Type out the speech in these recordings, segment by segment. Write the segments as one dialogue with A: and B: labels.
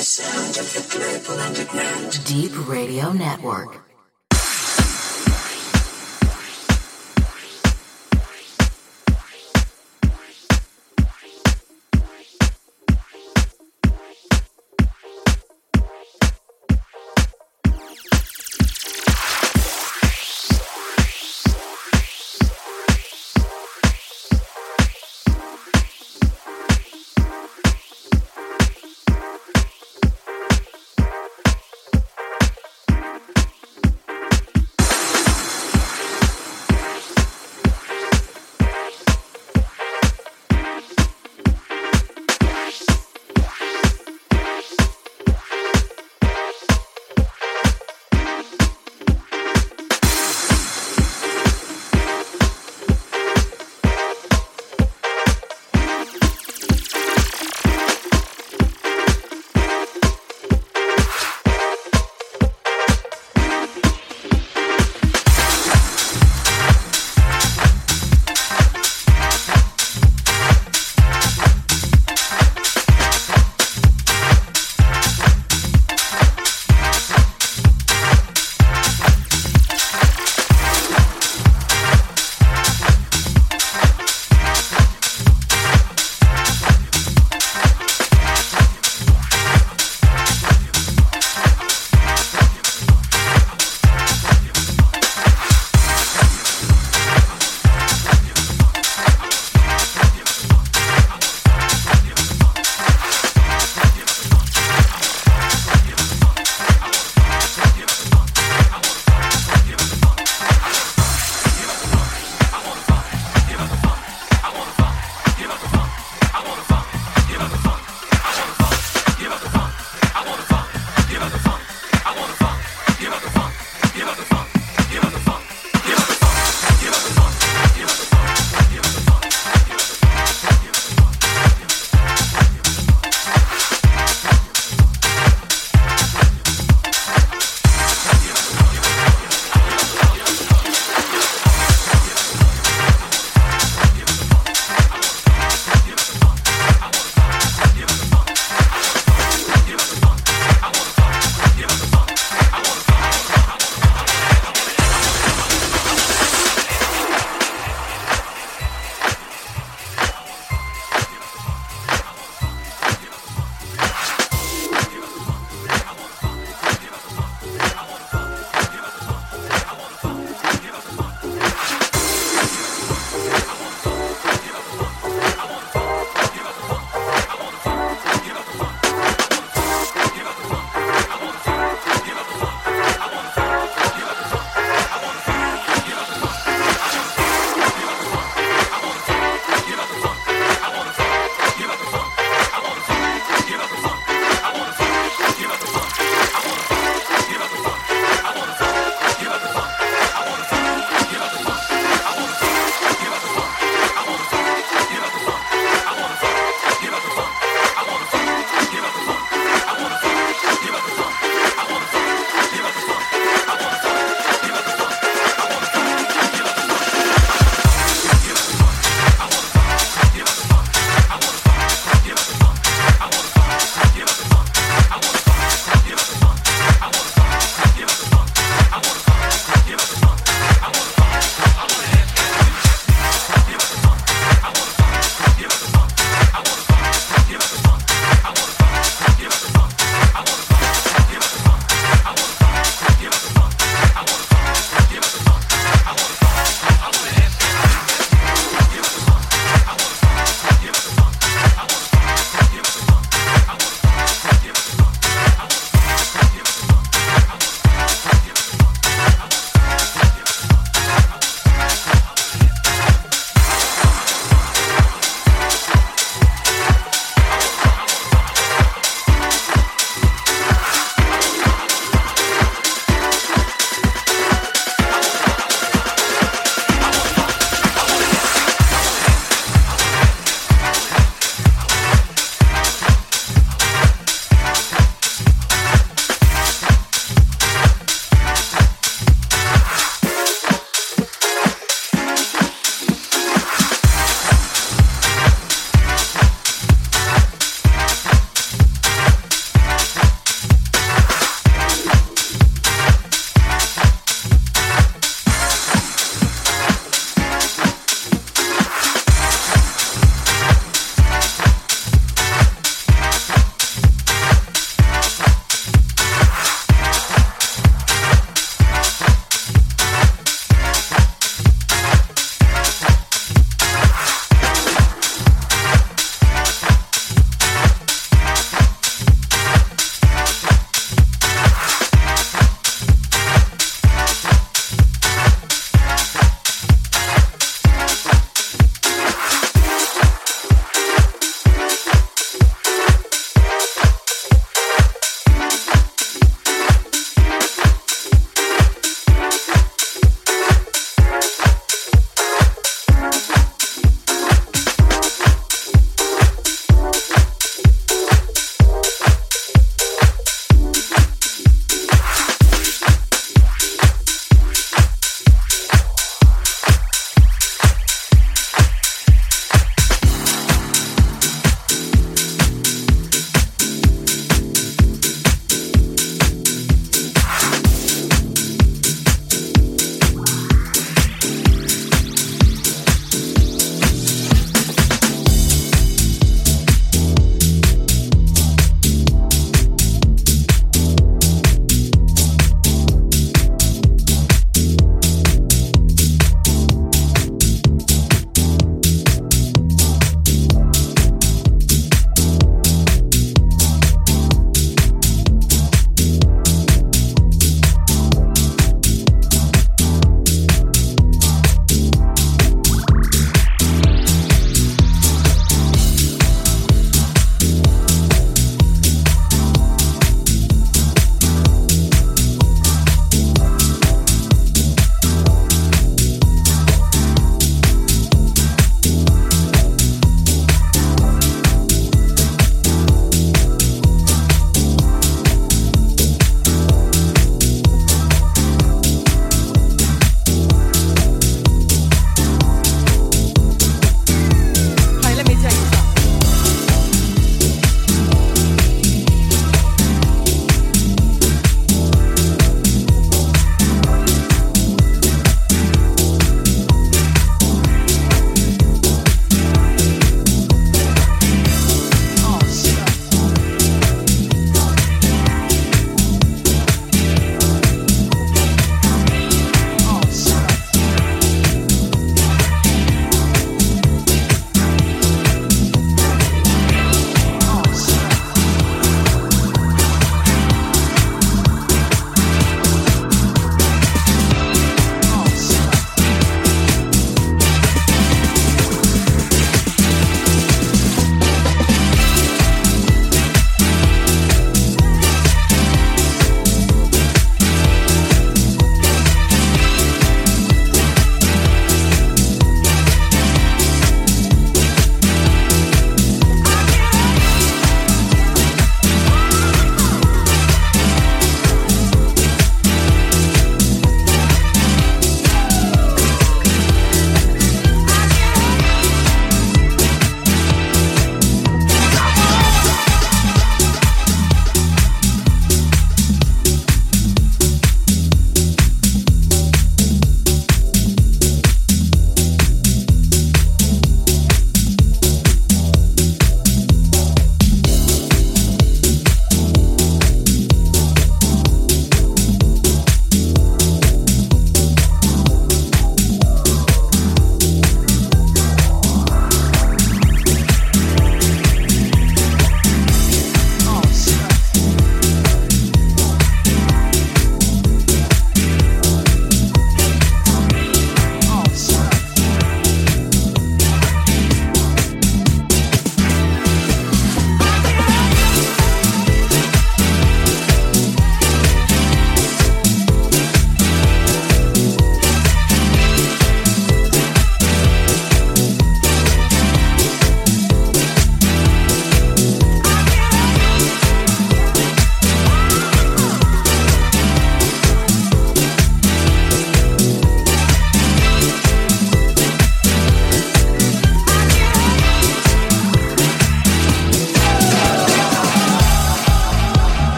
A: the sound of the Underground. Deep Radio Network.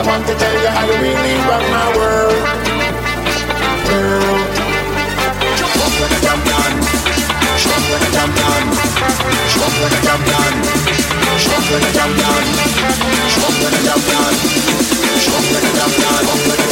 A: I want to tell you how you really rock my world. Girl. when I jump down. when jump down. when jump down. when
B: jump down. when jump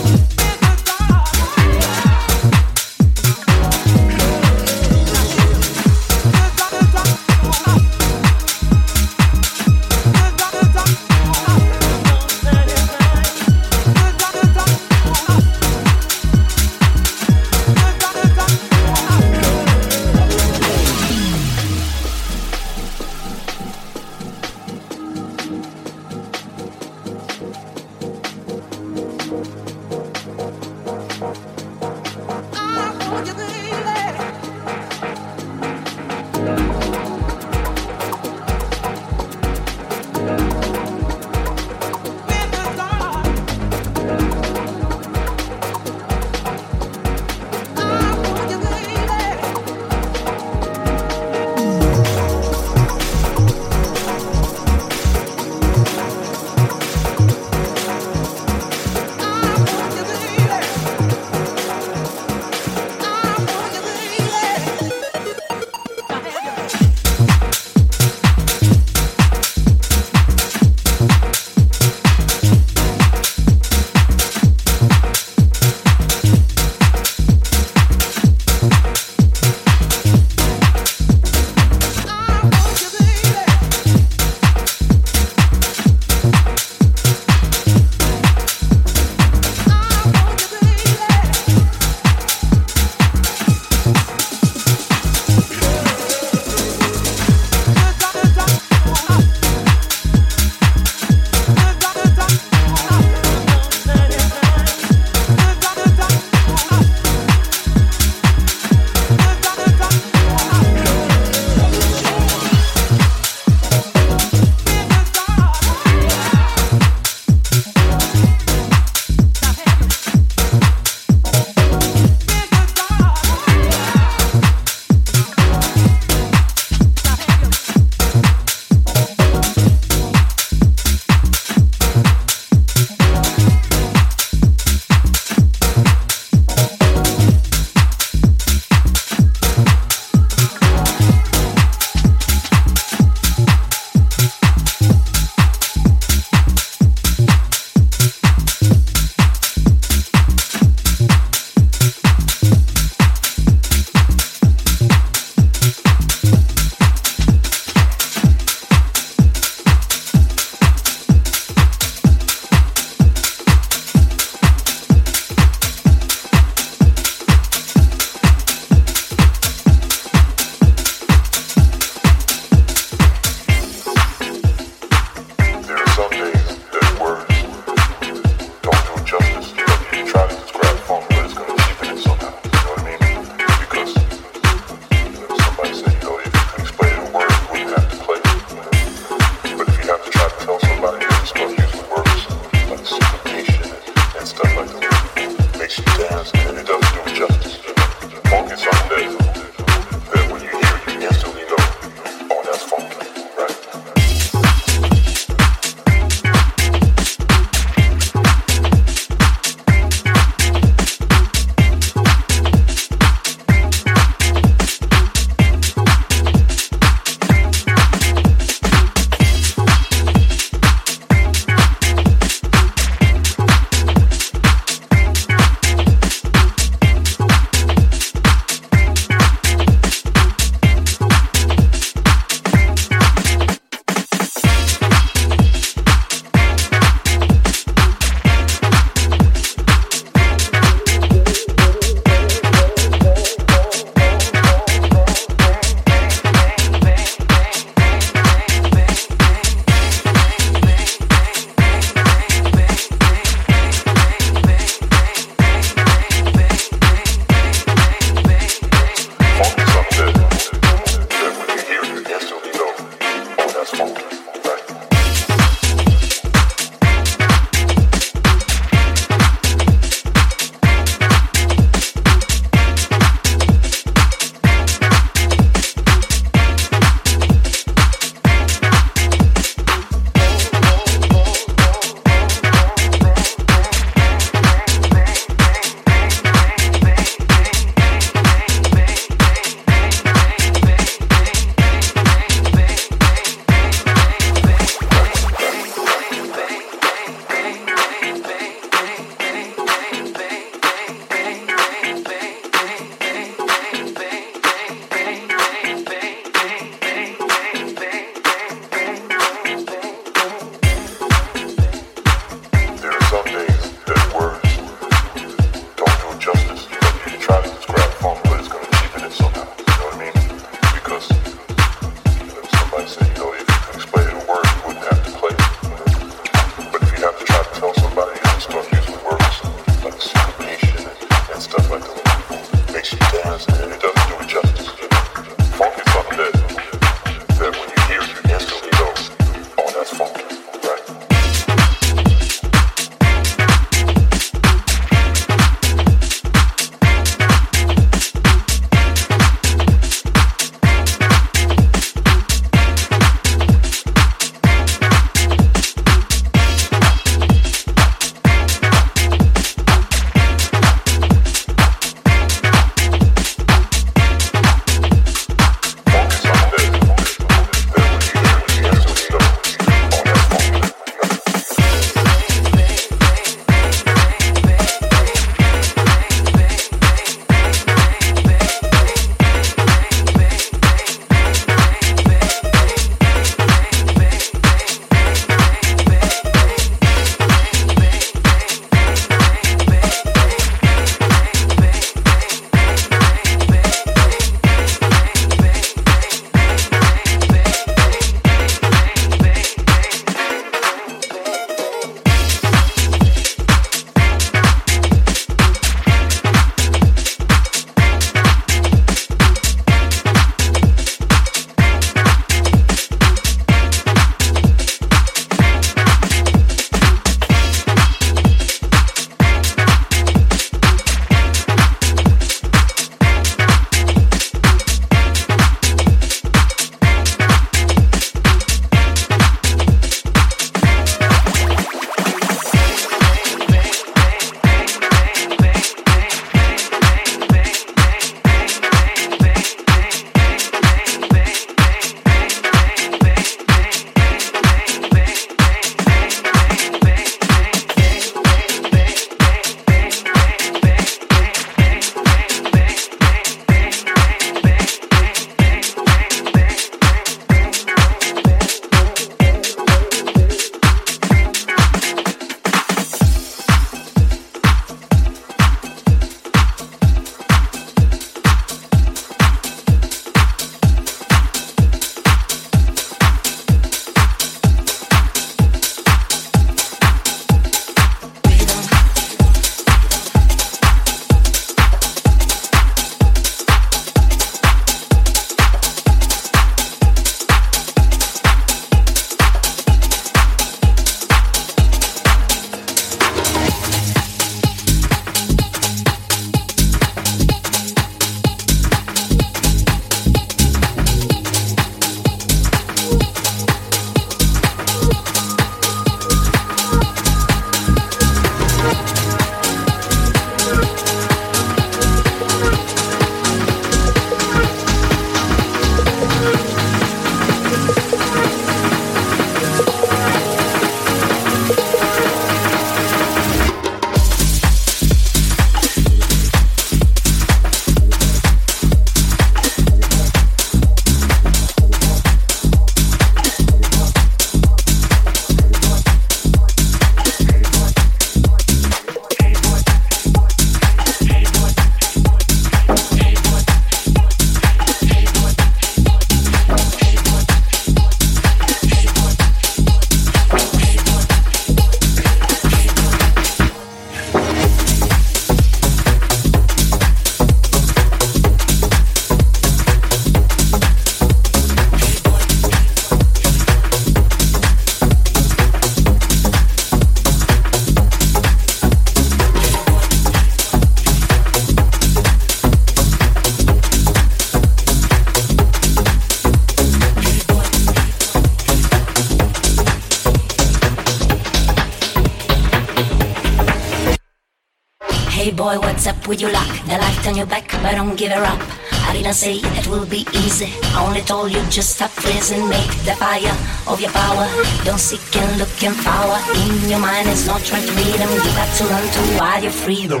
B: with your luck. The light on your back, but don't give her up. I didn't say it will be easy. I only told you just stop freezing, make the fire of your power. Don't seek and look and power. In your mind It's not trying to read them. You got to learn to wild your freedom.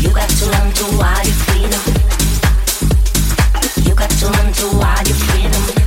B: You got to learn to wild your freedom. You got to learn to wild your freedom.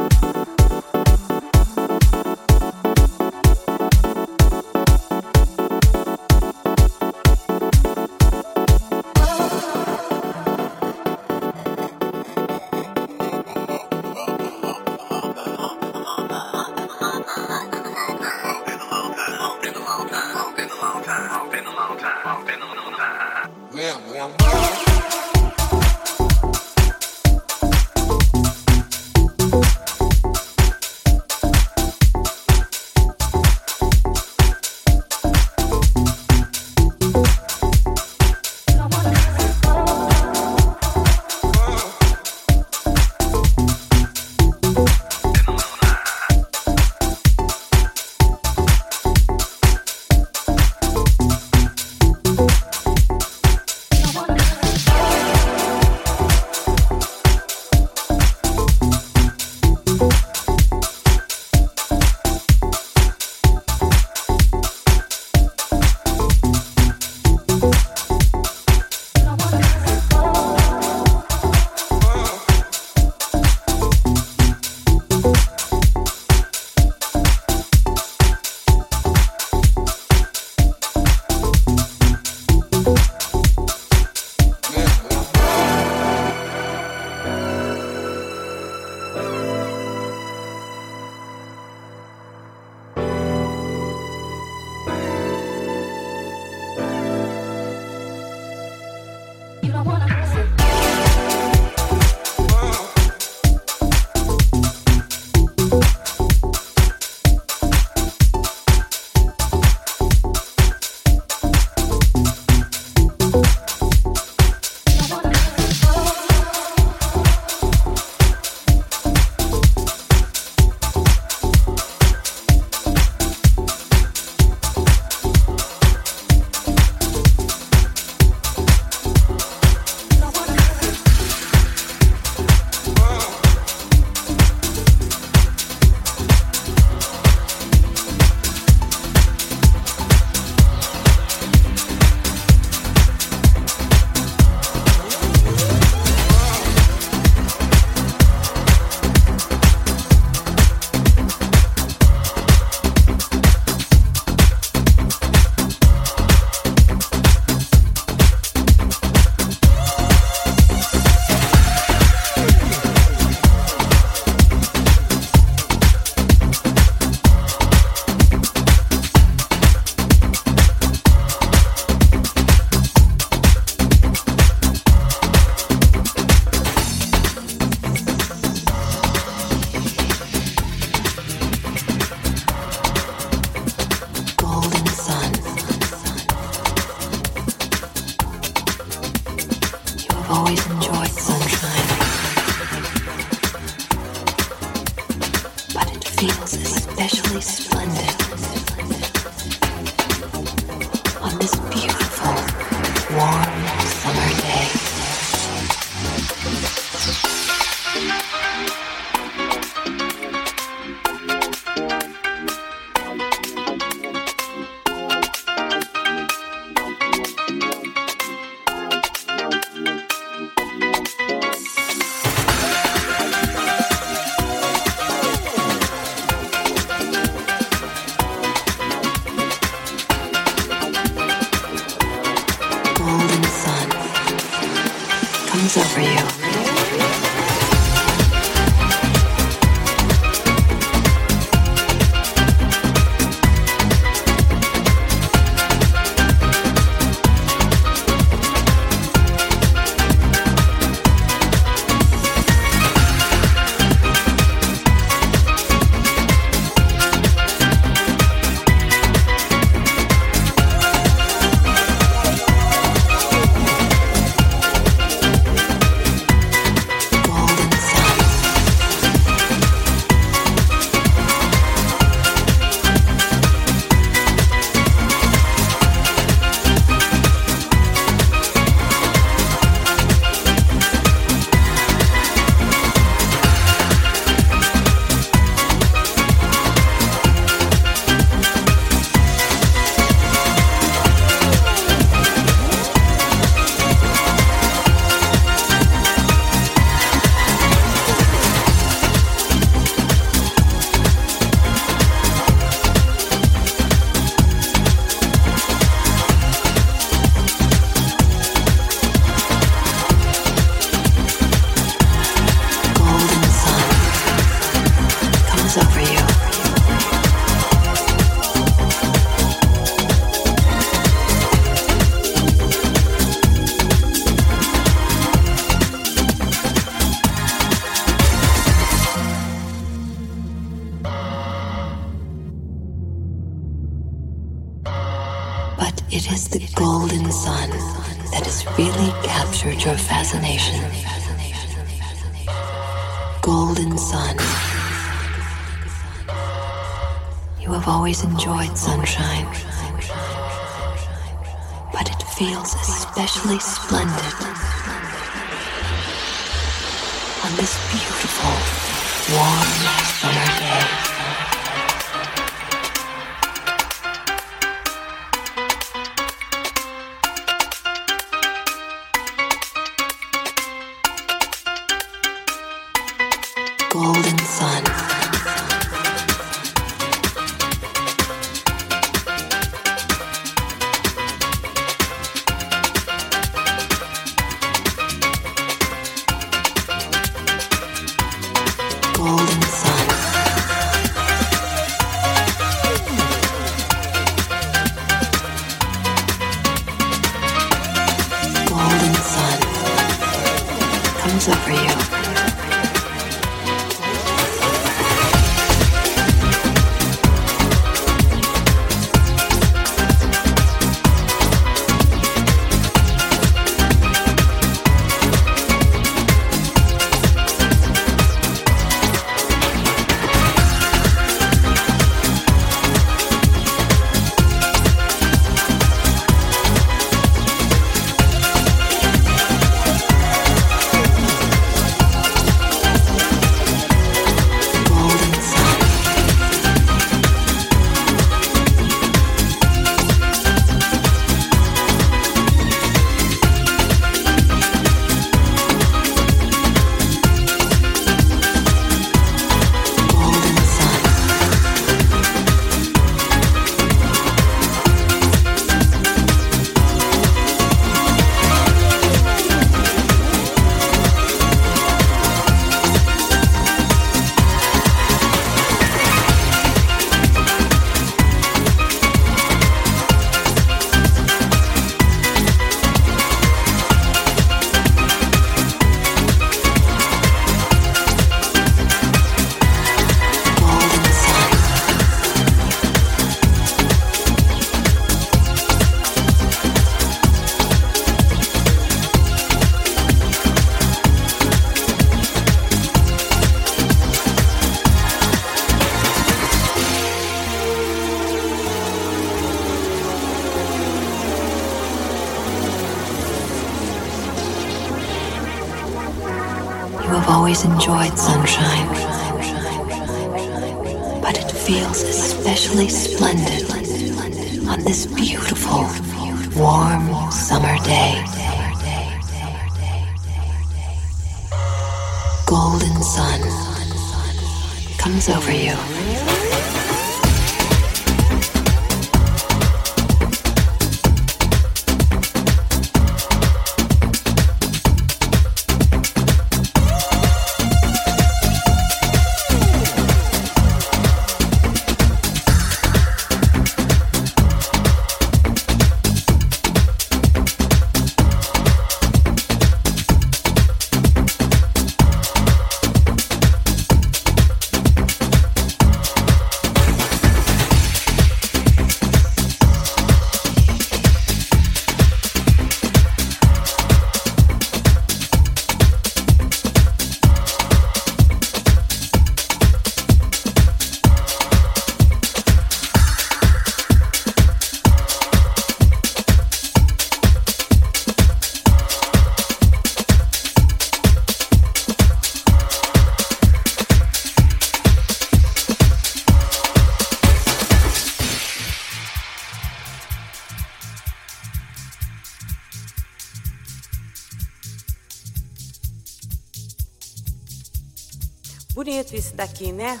C: Assim, né?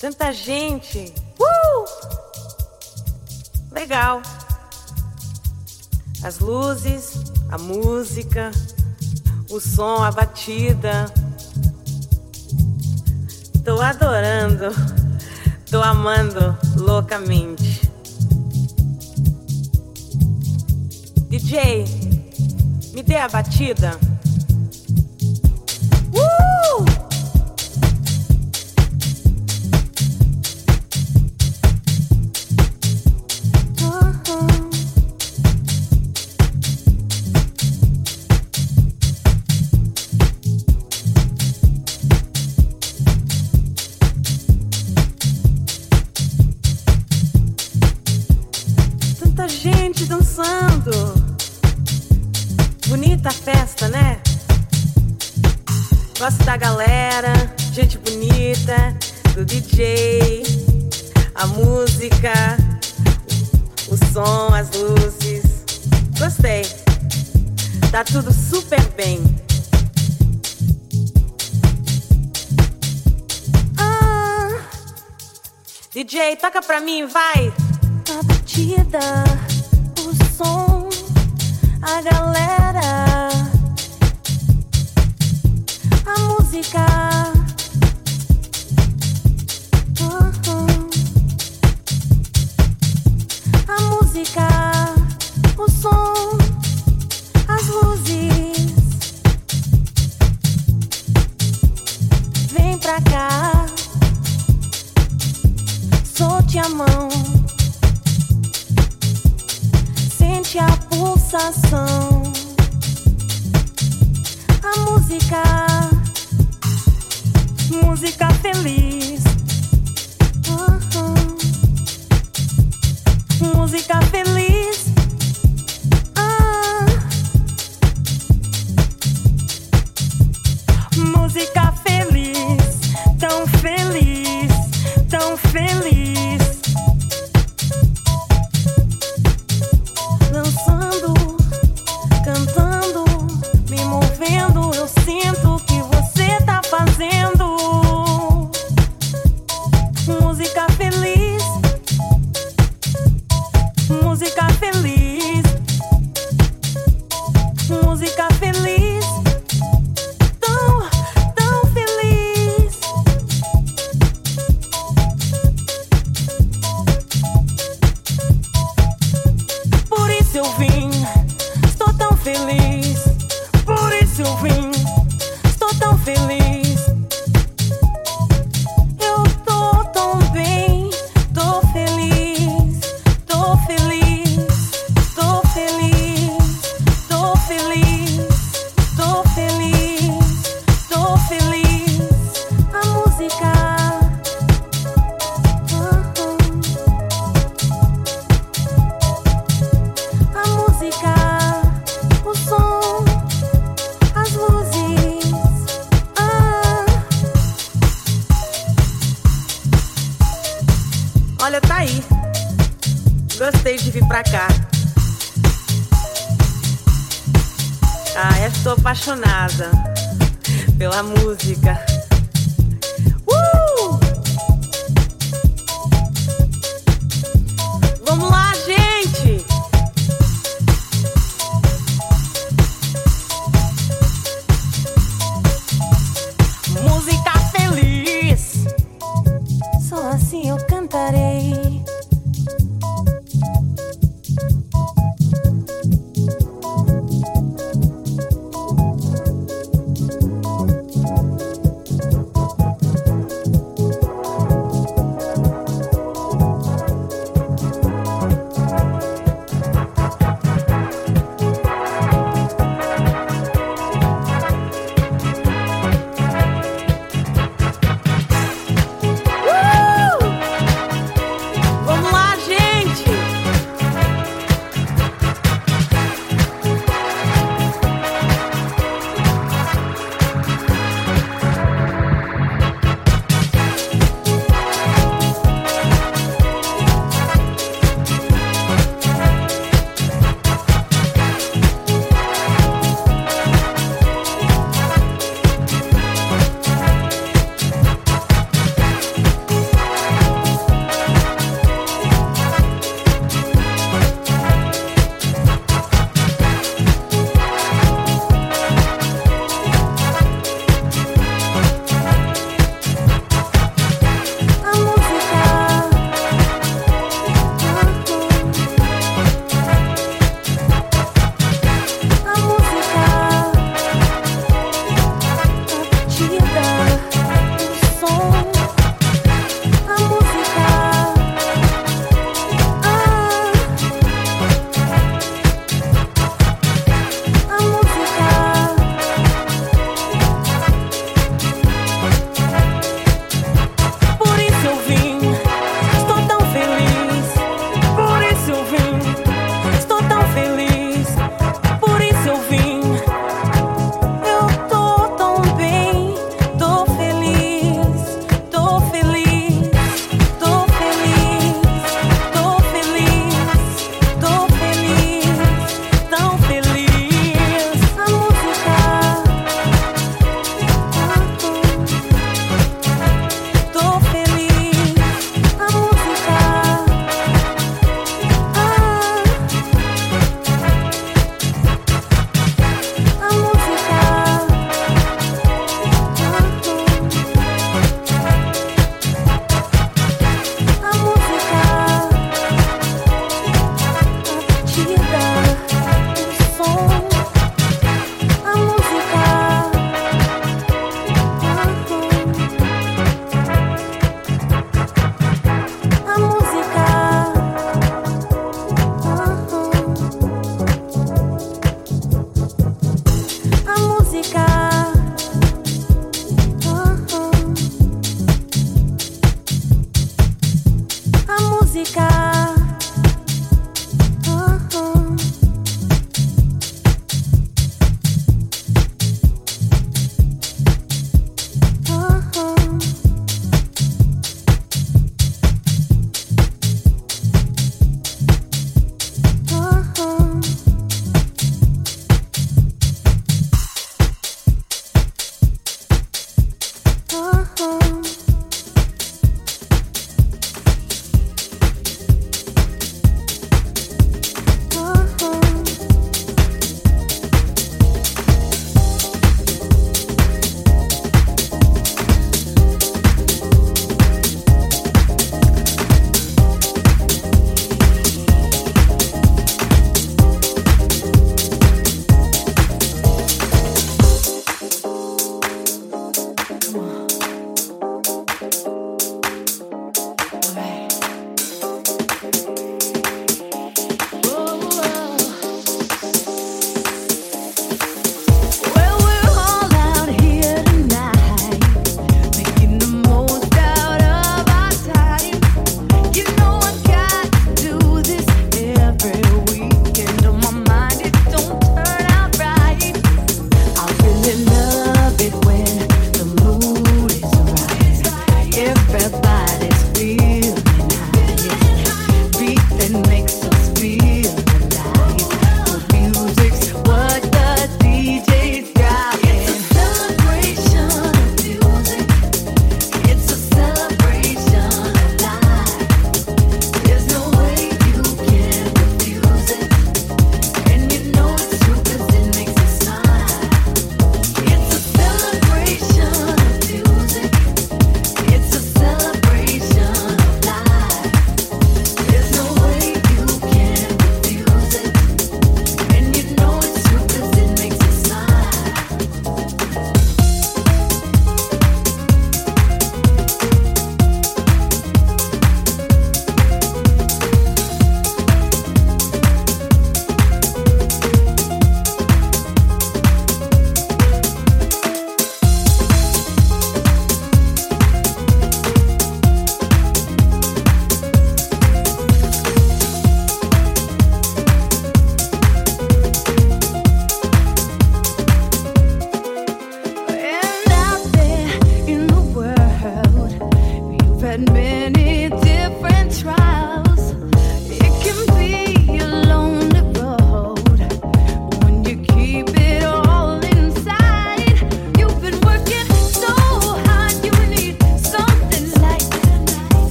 C: Tanta gente. Uh! Legal. As luzes, a música, o som, a batida. Tô adorando. Tô amando loucamente. DJ, me dê a batida. gente dançando.
D: Bonita festa, né? Gosto da galera, gente bonita, do DJ, a música, o som, as luzes.
C: Gostei. Tá tudo super bem. Ah,
D: DJ, toca
C: pra mim, vai!
D: A tá batida som, a
E: galera.